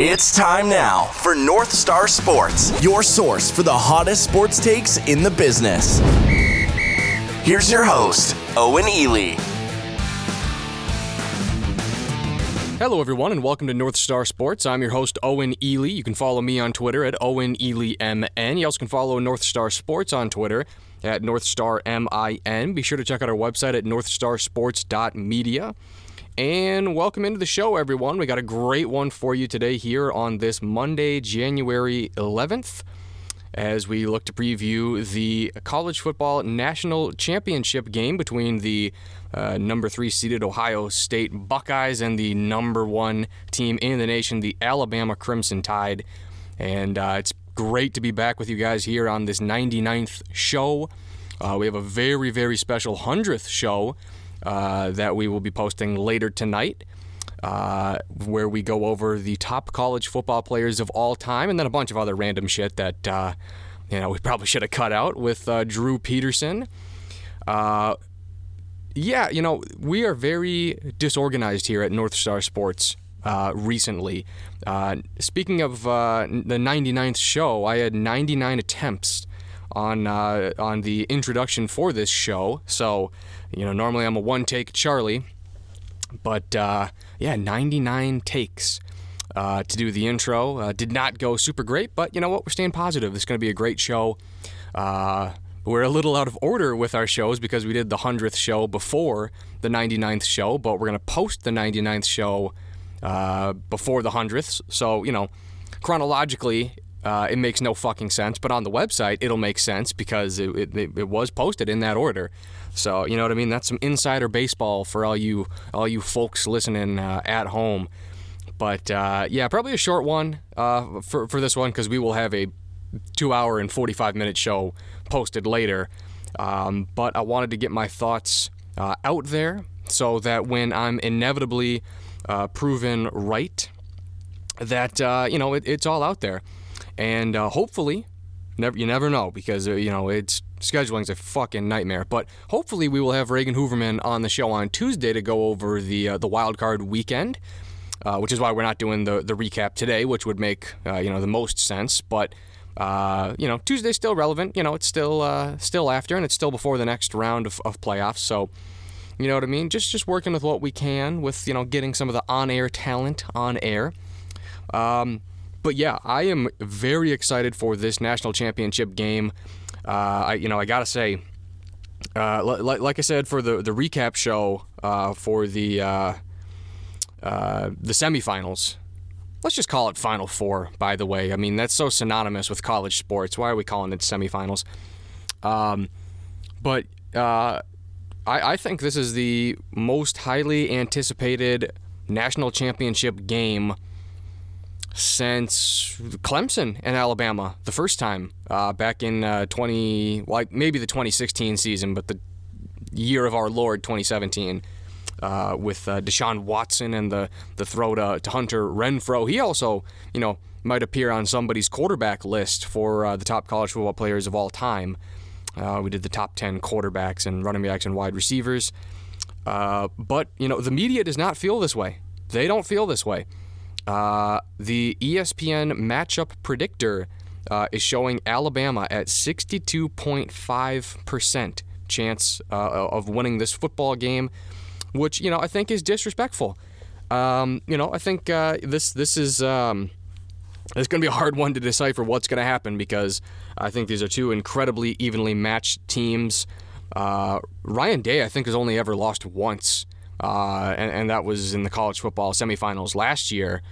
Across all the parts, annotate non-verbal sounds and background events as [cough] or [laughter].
It's time now for North Star Sports, your source for the hottest sports takes in the business. Here's your host, Owen Ely. Hello, everyone, and welcome to North Star Sports. I'm your host, Owen Ely. You can follow me on Twitter at Owen Ely MN. You also can follow North Star Sports on Twitter at North Star MIN. Be sure to check out our website at northstarsports.media. And welcome into the show, everyone. We got a great one for you today here on this Monday, January 11th, as we look to preview the college football national championship game between the uh, number three seeded Ohio State Buckeyes and the number one team in the nation, the Alabama Crimson Tide. And uh, it's great to be back with you guys here on this 99th show. Uh, we have a very, very special 100th show uh, that we will be posting later tonight. Uh, where we go over the top college football players of all time, and then a bunch of other random shit that uh, you know we probably should have cut out with uh, Drew Peterson. Uh, yeah, you know we are very disorganized here at North Star Sports. Uh, recently, speaking of the 99th show, I had 99 attempts on on the introduction for this show. So you know, normally I'm a one take Charlie, but uh, yeah, 99 takes uh, to do the intro. Uh, did not go super great, but you know what? We're staying positive. This is going to be a great show. Uh, we're a little out of order with our shows because we did the 100th show before the 99th show, but we're going to post the 99th show uh, before the 100th. So, you know, chronologically, uh, it makes no fucking sense, but on the website, it'll make sense because it, it, it was posted in that order. So you know what I mean. That's some insider baseball for all you all you folks listening uh, at home. But uh, yeah, probably a short one uh, for for this one because we will have a two hour and forty five minute show posted later. Um, but I wanted to get my thoughts uh, out there so that when I'm inevitably uh, proven right, that you know it, it's all out there, and hopefully, never you never know because you know it's scheduling's a fucking nightmare. But hopefully, we will have Reagan Hooverman on the show on Tuesday to go over the uh, the wild card weekend, uh, which is why we're not doing the the recap today, which would make uh, you know the most sense. But uh, you know, Tuesday's still relevant. You know, it's still uh, still after, and it's still before the next round of, of playoffs. So. You know what I mean? Just just working with what we can with you know getting some of the on air talent on air. Um, but yeah, I am very excited for this national championship game. Uh, I, you know, I gotta say, uh, like, like I said for the the recap show uh, for the uh, uh, the semifinals. Let's just call it Final Four. By the way, I mean that's so synonymous with college sports. Why are we calling it semifinals? Um, but uh, I, I think this is the most highly anticipated national championship game since Clemson and Alabama the first time uh, back in uh, 20, like maybe the 2016 season, but the year of our Lord 2017. Uh, with uh, Deshaun Watson and the, the throw to, to Hunter Renfrow, He also, you know, might appear on somebody's quarterback list for uh, the top college football players of all time. Uh, we did the top 10 quarterbacks and running backs and wide receivers. Uh, but, you know, the media does not feel this way. They don't feel this way. Uh, the ESPN matchup predictor uh, is showing Alabama at 62.5% chance uh, of winning this football game, which you know I think is disrespectful. Um, you know I think uh, this this is um, it's going to be a hard one to decipher what's going to happen because I think these are two incredibly evenly matched teams. Uh, Ryan Day I think has only ever lost once uh, and, and, that was in the college football semifinals last year.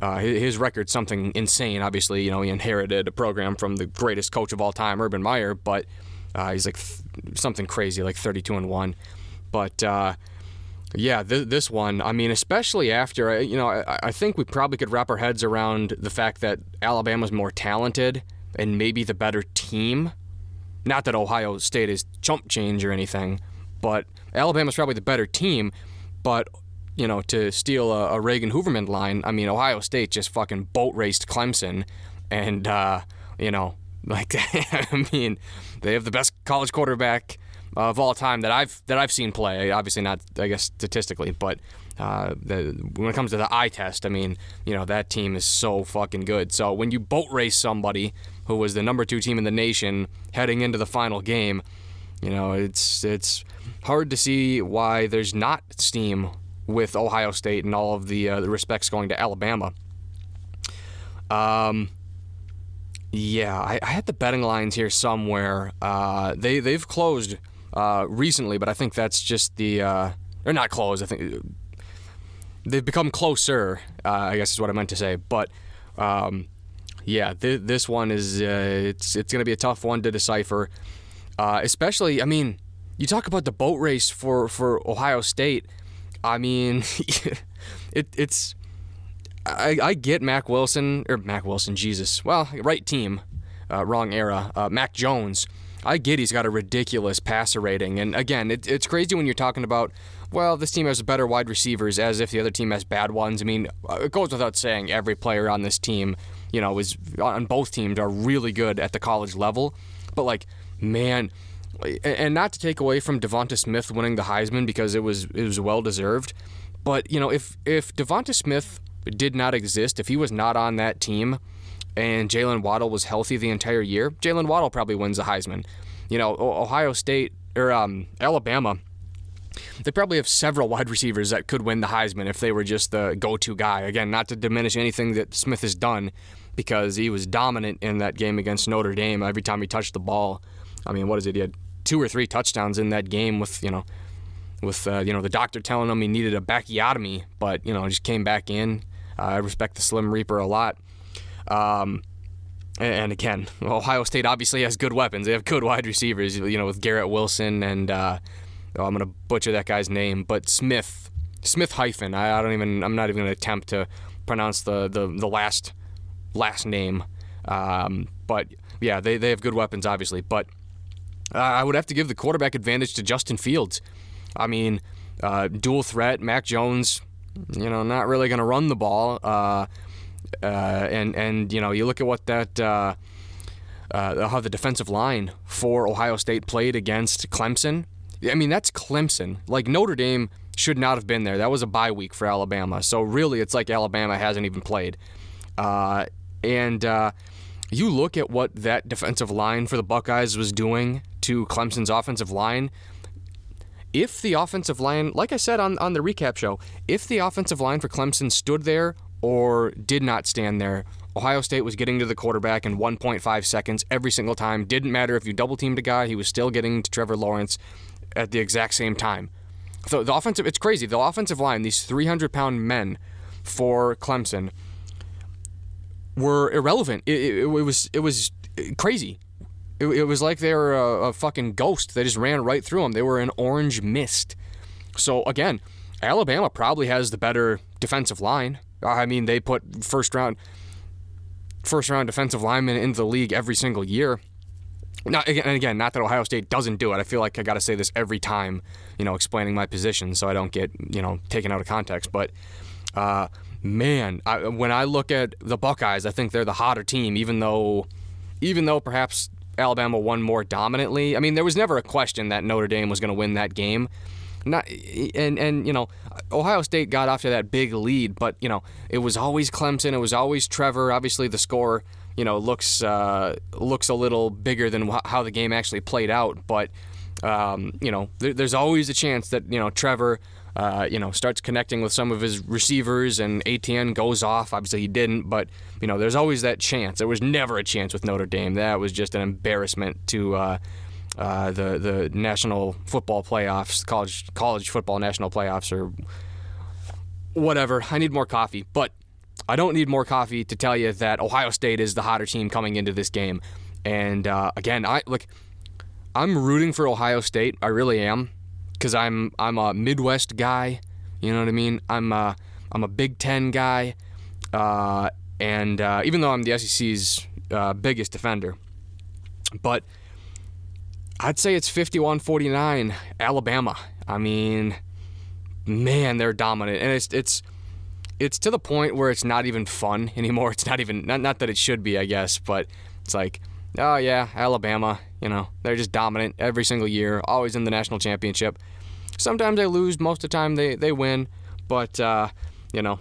Uh, his, record's something insane. Obviously, you know he inherited a program from the greatest coach of all time, Urban Meyer, but uh, he's like th- something crazy, like 32 and one. But uh, yeah, th- this one, I mean, especially after you know, I, I think we probably could wrap our heads around the fact that Alabama's more talented and maybe the better team. Not that Ohio State is chump change or anything, but Alabama's probably the better team. But you know, to steal a, a, Reagan Hooverman line, I mean, Ohio State just fucking boat raced Clemson, and uh, you know, [laughs] like I mean, they have the best college quarterback of all time that I've that I've seen play. Obviously not, I guess statistically, but Uh, the, when it comes to the eye test, I mean, you know, that team is so fucking good. So when you boat race somebody who was the number two team in the nation heading into the final game, you know, it's it's hard to see why there's not steam with Ohio State and all of the, uh, the respects going to Alabama. Um, yeah, I, I, had the betting lines here somewhere. Uh, they they've closed uh, recently, but I think that's just the uh, or not closed. I think they've become closer. Uh, I guess is what I meant to say. But um, yeah, th- this one is uh, it's it's gonna be a tough one to decipher. Uh, especially, I mean, you talk about the boat race for for Ohio State. I mean, [laughs] it, it's I, I get Mac Wilson or Mac Wilson, Jesus. Well, right team, uh, wrong era. Uh, Mac Jones. I get he's got a ridiculous passer rating, and again, it, it's crazy when you're talking about. Well, this team has better wide receivers, as if the other team has bad ones. I mean, uh, it goes without saying, every player on this team, you know, is on both teams are really good at the college level. But like, man, and not to take away from Devonta Smith winning the Heisman because it was it was well deserved. But you know, if if Devonta Smith did not exist, if he was not on that team and Jaylen Waddle was healthy the entire year, Jaylen Waddle probably wins the Heisman. You know, Ohio State or um, Alabama, they probably have several wide receivers that could win the Heisman if they were just the go to guy. Again, not to diminish anything that Smith has done because he was dominant in that game against Notre Dame every time he touched the ball. I mean, what is it? He had two or three touchdowns in that game with, you know, with uh, you know the doctor telling him he needed a backiotomy, but you know just came back in, I respect the Slim Reaper a lot. Um, and again, Ohio State obviously has good weapons. They have good wide receivers, you know, with Garrett Wilson and uh, oh, I'm gonna butcher that guy's name, but Smith, Smith hyphen. I, I don't even. I'm not even gonna attempt to pronounce the the, the last last name. Um, but yeah, they, they have good weapons, obviously. But I would have to give the quarterback advantage to Justin Fields. I mean, uh, dual threat, Mac Jones, you know, not really going to run the ball. Uh, uh, and and you know, you look at what that uh, uh, how the defensive line for Ohio State played against Clemson. I mean, that's Clemson. Like Notre Dame should not have been there. That was a bye week for Alabama. So really, it's like Alabama hasn't even played. And you look at what that defensive line for the Buckeyes was doing to Clemson's offensive line if the offensive line, like I said on, on the recap show, if the offensive line for Clemson stood there or did not stand there, Ohio State was getting to the quarterback in 1.5 seconds every single time. Didn't matter if you double teamed a guy, he was still getting to Trevor Lawrence at the exact same time. So the offensive, it's crazy. The offensive line, these 300 pound men for Clemson, were irrelevant. It, it, it was it was crazy. It, it was like they were a, a fucking ghost. They just ran right through them. They were an orange mist. So again, Alabama probably has the better defensive line. I mean, they put first round first round defensive linemen into the league every single year. Not, and again, not that Ohio State doesn't do it. I feel like I got to say this every time, you know, explaining my position so I don't get, you know, taken out of context. But uh, man, I, when I look at the Buckeyes, I think they're the hotter team, even though, even though perhaps Alabama won more dominantly. I mean, there was never a question that Notre Dame was going to win that game. Not and and you know, Ohio State got off to that big lead, but you know, it was always Clemson. It was always Trevor. Obviously, the score you know looks uh, looks a little bigger than how the game actually played out, but. Um, you know, there, there's always a chance that you know Trevor uh, you know, starts connecting with some of his receivers, and Etienne goes off. Obviously, he didn't, but you know, there's always that chance. There was never a chance with Notre Dame. That was just an embarrassment to uh, uh, the the national football playoffs, college college football national playoffs, or whatever. I need more coffee, but I don't need more coffee to tell you that Ohio State is the hotter team coming into this game. And uh, again, I look. I'm rooting for Ohio State. I really am because I'm I'm a Midwest guy. You know what I mean? I'm a, I'm a Big Ten guy, uh, and uh, even though I'm the SEC's uh, biggest defender, but I'd say it's 51-49 Alabama. I mean, man, they're dominant, and it's it's it's to the point where it's not even fun anymore. It's not even not not that it should be, I guess, but it's like, oh yeah, Alabama. You know, they're just dominant every single year, always in the national championship. Sometimes they lose, most of the time they, they win. but uh, you know,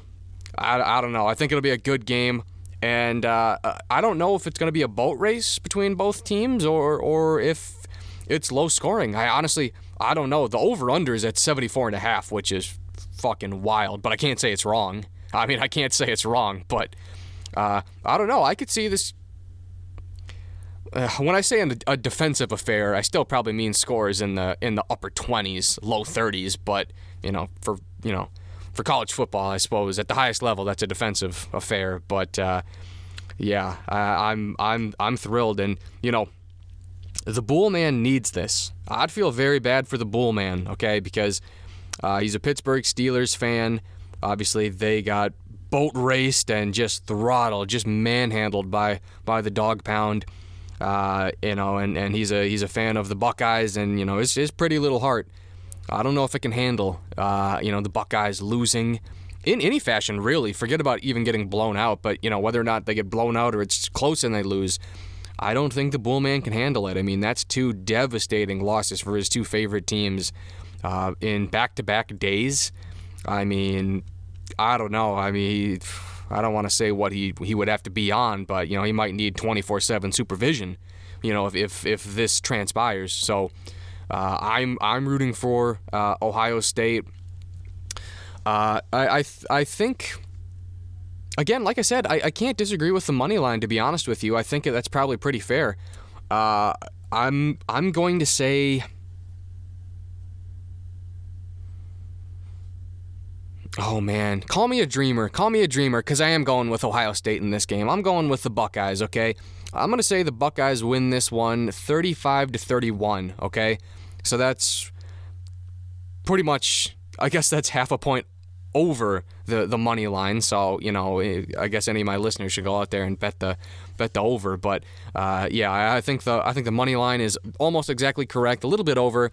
I, I don't know. I think it'll be a good game. And uh, I don't know if it's going to be a boat race between both teams or, or if it's low scoring. I honestly, I don't know. The over under is at 74 and a half, which is fucking wild, but I can't say it's wrong. I mean, I can't say it's wrong, but uh, I don't know. I could see this. Uh, when I say a defensive affair, I still probably mean scores in the in the upper 20s, low 30s. But you know, for you know, for college football, I suppose at the highest level, that's a defensive affair. But uh, yeah, I, I'm I'm I'm thrilled, and you know, the Bull Man needs this. I'd feel very bad for the Bull Man, okay, because uh, he's a Pittsburgh Steelers fan. Obviously, they got boat raced and just throttled, just manhandled by by the dog pound. Uh, you know, and, and he's a he's a fan of the Buckeyes, and you know his his pretty little heart. I don't know if it can handle uh, you know the Buckeyes losing in any fashion, really. Forget about even getting blown out, but you know whether or not they get blown out or it's close and they lose. I don't think the Bullman can handle it. I mean, that's two devastating losses for his two favorite teams uh, in back-to-back days. I mean, I don't know. I mean, I don't want to say what he he would have to be on, but you know, he might need 24/7 supervision. You know, if if, if this transpires. So, uh, I'm I'm rooting for uh, Ohio State. Uh, I I, th- I think. Again, like I said, I, I can't disagree with the money line. To be honest with you, I think that's probably pretty fair. Uh, I'm I'm going to say Oh man, call me a dreamer. Call me a dreamer because I am going with Ohio State in this game. I'm going with the Buckeyes. Okay, I'm gonna say the Buckeyes win this one, 35 to 31. Okay, so that's pretty much. I guess that's half a point over the the money line. So you know, I guess any of my listeners should go out there and bet the bet the over. But uh, yeah, I think the I think the money line is almost exactly correct, a little bit over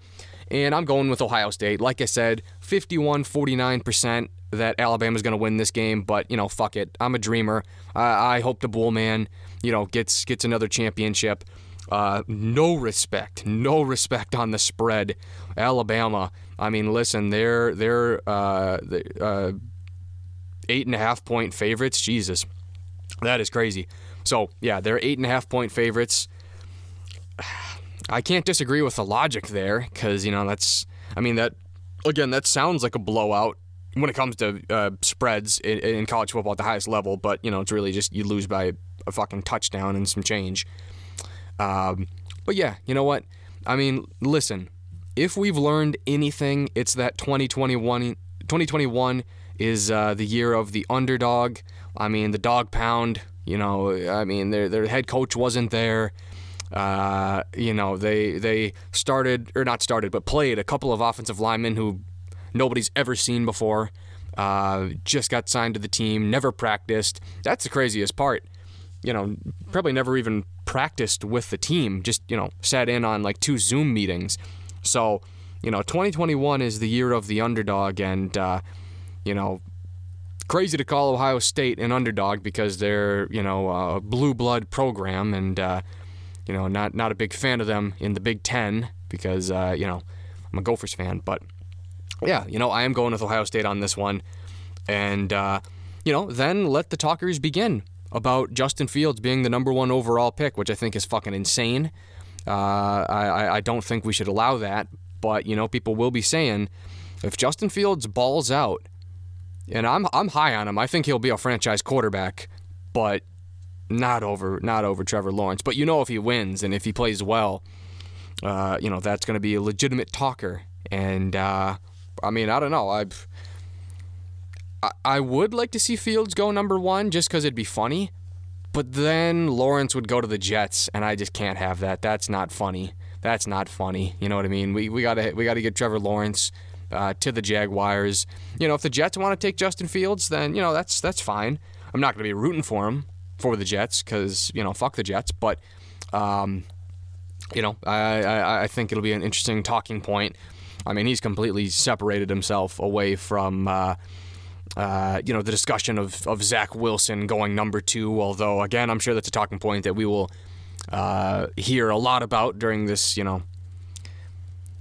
and I'm going with Ohio State. Like I said, 51 49% that Alabama's going to win this game, but, you know, fuck it. I'm a dreamer. I, hope the Bull Man, you know, gets, gets another championship. Uh, no respect, no respect on the spread. Alabama, I mean, listen, they're, they're uh, uh, eight and a half point favorites. Jesus, that is crazy. So, yeah, they're eight and a half point favorites. [sighs] I can't disagree with the logic there because, you know, that's, I mean, that, again, that sounds like a blowout when it comes to uh, spreads in, in, college football at the highest level, but, you know, it's really just you lose by a fucking touchdown and some change. Um, but yeah, you know what? I mean, listen, if we've learned anything, it's that 2021, 2021 is uh, the year of the underdog. I mean, the dog pound, you know, I mean, their, their head coach wasn't there. Uh, you know, they they started or not started, but played a couple of offensive linemen who nobody's ever seen before. Uh, just got signed to the team, never practiced. That's the craziest part. You know, probably never even practiced with the team. Just you know, sat in on like two Zoom meetings. So, you know, 2021 is the year of the underdog, and uh, you know, crazy to call Ohio State an underdog because they're you know a blue blood program and uh, you know, not not a big fan of them in the Big Ten because uh, you know I'm a Gophers fan, but yeah, you know I am going with Ohio State on this one, and uh, you know then let the talkers begin about Justin Fields being the number one overall pick, which I think is fucking insane. Uh, I I don't think we should allow that, but you know people will be saying if Justin Fields balls out, and I'm I'm high on him, I think he'll be a franchise quarterback, but not over not over Trevor Lawrence. But you know if he wins and if he plays well, uh, you know that's going to be a legitimate talker. And uh, I mean I don't know I've. I would like to see Fields go number one just because it'd be funny, but then Lawrence would go to the Jets, and I just can't have that. That's not funny. That's not funny. You know what I mean? We, we gotta we gotta get Trevor Lawrence uh, to the Jaguars. You know, if the Jets want to take Justin Fields, then you know that's that's fine. I'm not gonna be rooting for him, for the Jets because you know fuck the Jets, but um, you know I, I I think it'll be an interesting talking point. I mean he's completely separated himself away from. Uh, uh, you know the discussion of, of Zach Wilson going number two. Although again, I'm sure that's a talking point that we will uh, hear a lot about during this, you know,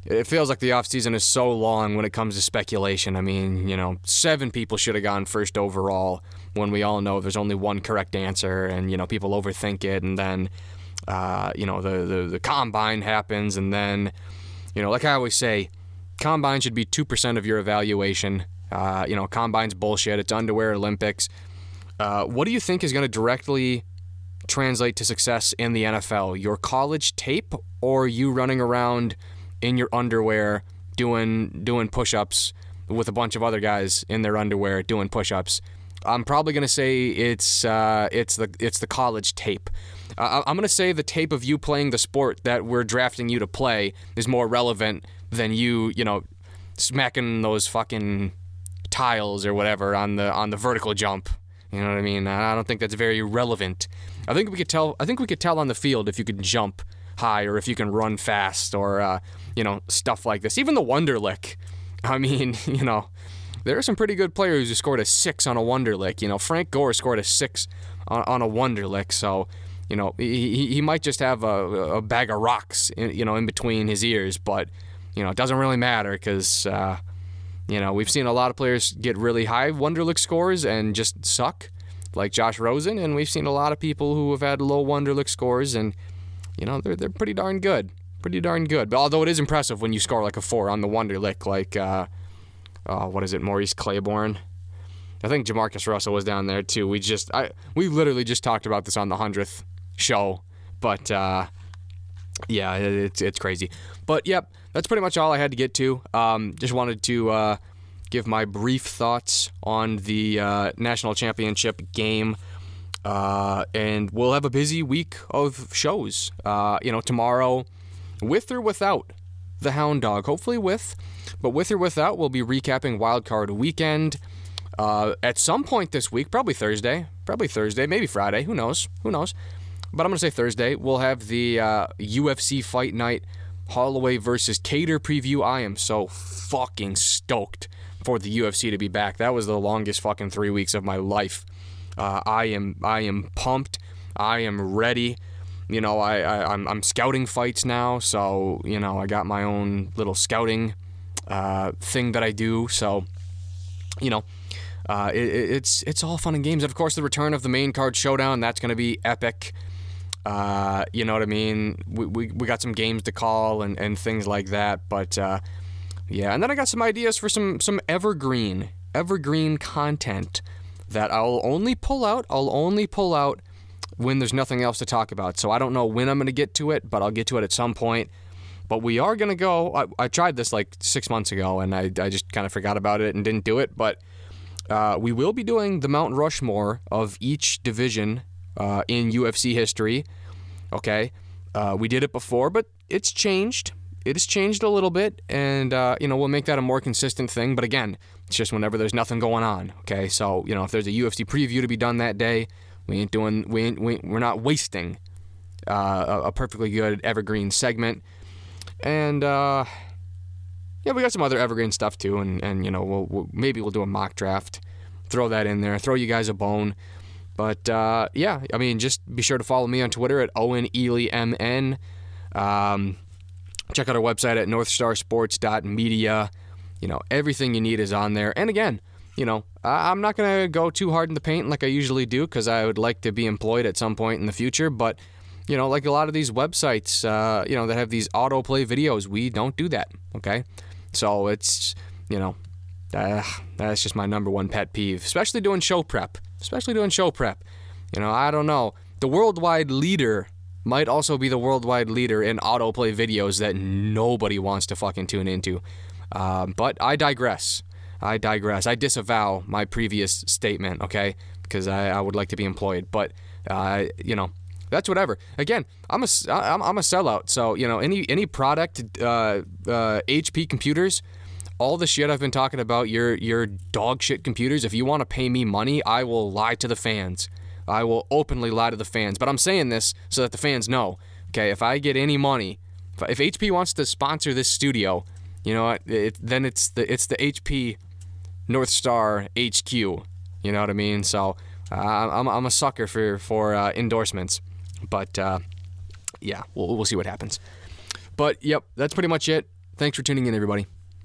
it feels like the offseason is so long when it comes to speculation. I mean, you know, seven people should have gone first overall when we all know there's only one correct answer and, you know, people overthink it. And then, uh, you know, the, the, the combine happens. And then, you know, like I always say, combine should be 2% of your evaluation. Uh, you know, combine's bullshit. It's underwear Olympics. Uh, what do you think is going to directly translate to success in the NFL? Your college tape or you running around – in your underwear doing doing push-ups with a bunch of other guys in their underwear doing push-ups. I'm probably gonna say it's uh, it's the it's the college tape. Uh, I'm gonna say the tape of you playing the sport that we're drafting you to play is more relevant than you you know smacking those fucking tiles or whatever on the on the vertical jump. You know what I mean? I don't think that's very relevant. I think we could tell. I think we could tell on the field if you could jump high or if you can run fast or uh, you know stuff like this. Even the Wonderlic. I mean, [laughs] you know, there are some pretty good players who scored a six on a Wonderlic. You know, Frank Gore scored a six on, on a Wonderlic. So, you know, he, he might just have a, a bag of rocks, in, you know, in between his ears, but you know, it doesn't really matter because. Uh, you know, we've seen a lot of players get really high Wonderlic scores and just suck, like Josh Rosen, and we've seen a lot of people who have had low Wonderlic scores and you know, they're, they're pretty darn good. Pretty darn good. But although it is impressive when you score like a four on the Wonderlic, like, uh, uh, what is it, Maurice Claiborne? I think Jamarcus Russell was down there too. We just, I, we literally just talked about this on the 100th show. But, uh, yeah, it's, it's crazy. But, yep, that's pretty much all I had to get to. Um, just wanted to, uh, give my brief thoughts on the uh, national championship game uh, and we'll have a busy week of shows. Uh, you know, tomorrow, with or without the Hound Dog. Hopefully with, but with or without, we'll be recapping Wildcard Weekend. Uh, at some point this week, probably Thursday, probably Thursday, maybe Friday. Who knows? Who knows? But I'm gonna say Thursday. We'll have the UFC uh, Fight Night Holloway versus Kattar preview. I am so fucking stoked for the UFC to be back. That was the longest fucking three weeks of my life. Uh, I am I am pumped. I am ready. You know, I, I I'm, I'm scouting fights now, so you know I got my own little scouting uh, thing that I do. So, you know, uh, it, it's it's all fun and games. And of course, the return of the main card showdown that's going to be epic. Uh, you know what I mean? We, we, we got some games to call and, and things like that. But uh, yeah, and then I got some ideas for some some evergreen evergreen content that I'll only pull out. I'll only pull out when there's nothing else to talk about. So I don't know when I'm going to get to it, but I'll get to it at some point. But we are going to go. I, I, tried this like six months ago and I, I just kind of forgot about it and didn't do it. But uh, we will be doing the Mount Rushmore of each division uh, in UFC history. Okay. Uh, we did it before, but it's changed. It has changed a little bit, and uh, you know we'll make that a more consistent thing. But again, it's just whenever there's nothing going on. Okay, so you know if there's a UFC preview to be done that day, we ain't doing we ain't, we, we're not wasting uh, a, a, perfectly good evergreen segment. And uh, yeah, we got some other evergreen stuff too, and and you know we'll, we'll, maybe we'll do a mock draft, throw that in there, throw you guys a bone. But uh, yeah, I mean, just be sure to follow me on Twitter at Owen Ely MN. Um, check out our website at northstarsports.media. You know, everything you need is on there. And again, you know, I'm not going to go too hard in the paint like I usually do because I would like to be employed at some point in the future. But, you know, like a lot of these websites, uh, you know, that have these autoplay videos, we don't do that. Okay. So it's, you know, uh, that's just my number one pet peeve, especially doing show prep. Especially doing show prep. You know, I don't know. The worldwide leader might also be the worldwide leader in autoplay videos that nobody wants to fucking tune into. Um, but I digress. I digress. I disavow my previous statement, okay? Because I, I would like to be employed. But, uh, you know, that's whatever. Again, I'm a, I'm, a sellout. So, you know, any, any product, uh, uh, HP computers, all the shit I've been talking about, your, your dog shit computers, if you want to pay me money, I will lie to the fans. I will openly lie to the fans. But I'm saying this so that the fans know, okay, if I get any money, if, if HP wants to sponsor this studio, you know what? It, then it's the it's the HP North Star HQ. You know what I mean? So uh, I'm, I'm a sucker for for uh, endorsements, but uh, yeah, we'll we'll see what happens. But yep, that's pretty much it. Thanks for tuning in, everybody.